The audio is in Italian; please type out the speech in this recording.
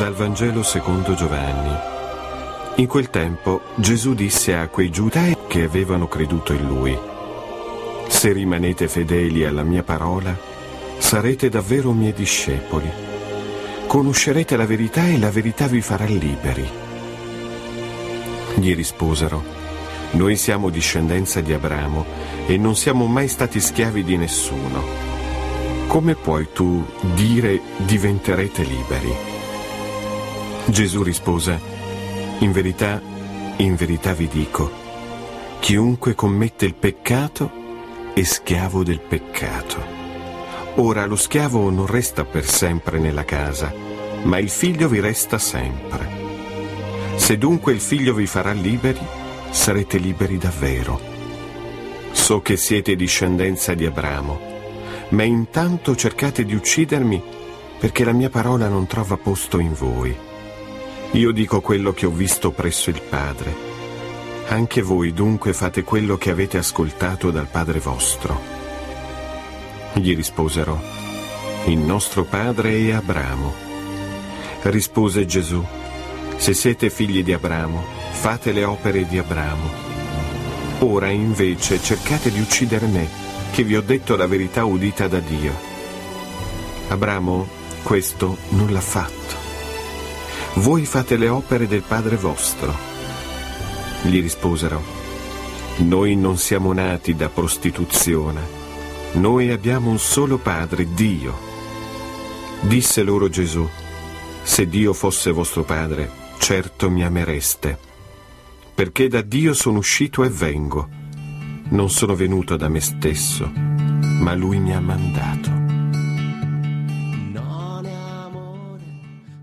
Dal Vangelo secondo Giovanni. In quel tempo Gesù disse a quei giudei che avevano creduto in lui, Se rimanete fedeli alla mia parola, sarete davvero miei discepoli. Conoscerete la verità e la verità vi farà liberi. Gli risposero, Noi siamo discendenza di Abramo e non siamo mai stati schiavi di nessuno. Come puoi tu dire diventerete liberi? Gesù rispose, In verità, in verità vi dico, chiunque commette il peccato è schiavo del peccato. Ora lo schiavo non resta per sempre nella casa, ma il figlio vi resta sempre. Se dunque il figlio vi farà liberi, sarete liberi davvero. So che siete discendenza di Abramo, ma intanto cercate di uccidermi perché la mia parola non trova posto in voi. Io dico quello che ho visto presso il Padre. Anche voi dunque fate quello che avete ascoltato dal Padre vostro. Gli risposero, il nostro Padre è Abramo. Rispose Gesù, se siete figli di Abramo, fate le opere di Abramo. Ora invece cercate di uccidere me, che vi ho detto la verità udita da Dio. Abramo questo non l'ha fatto voi fate le opere del Padre vostro. Gli risposero, noi non siamo nati da prostituzione, noi abbiamo un solo Padre, Dio. Disse loro Gesù, se Dio fosse vostro Padre, certo mi amereste, perché da Dio sono uscito e vengo. Non sono venuto da me stesso, ma Lui mi ha mandato.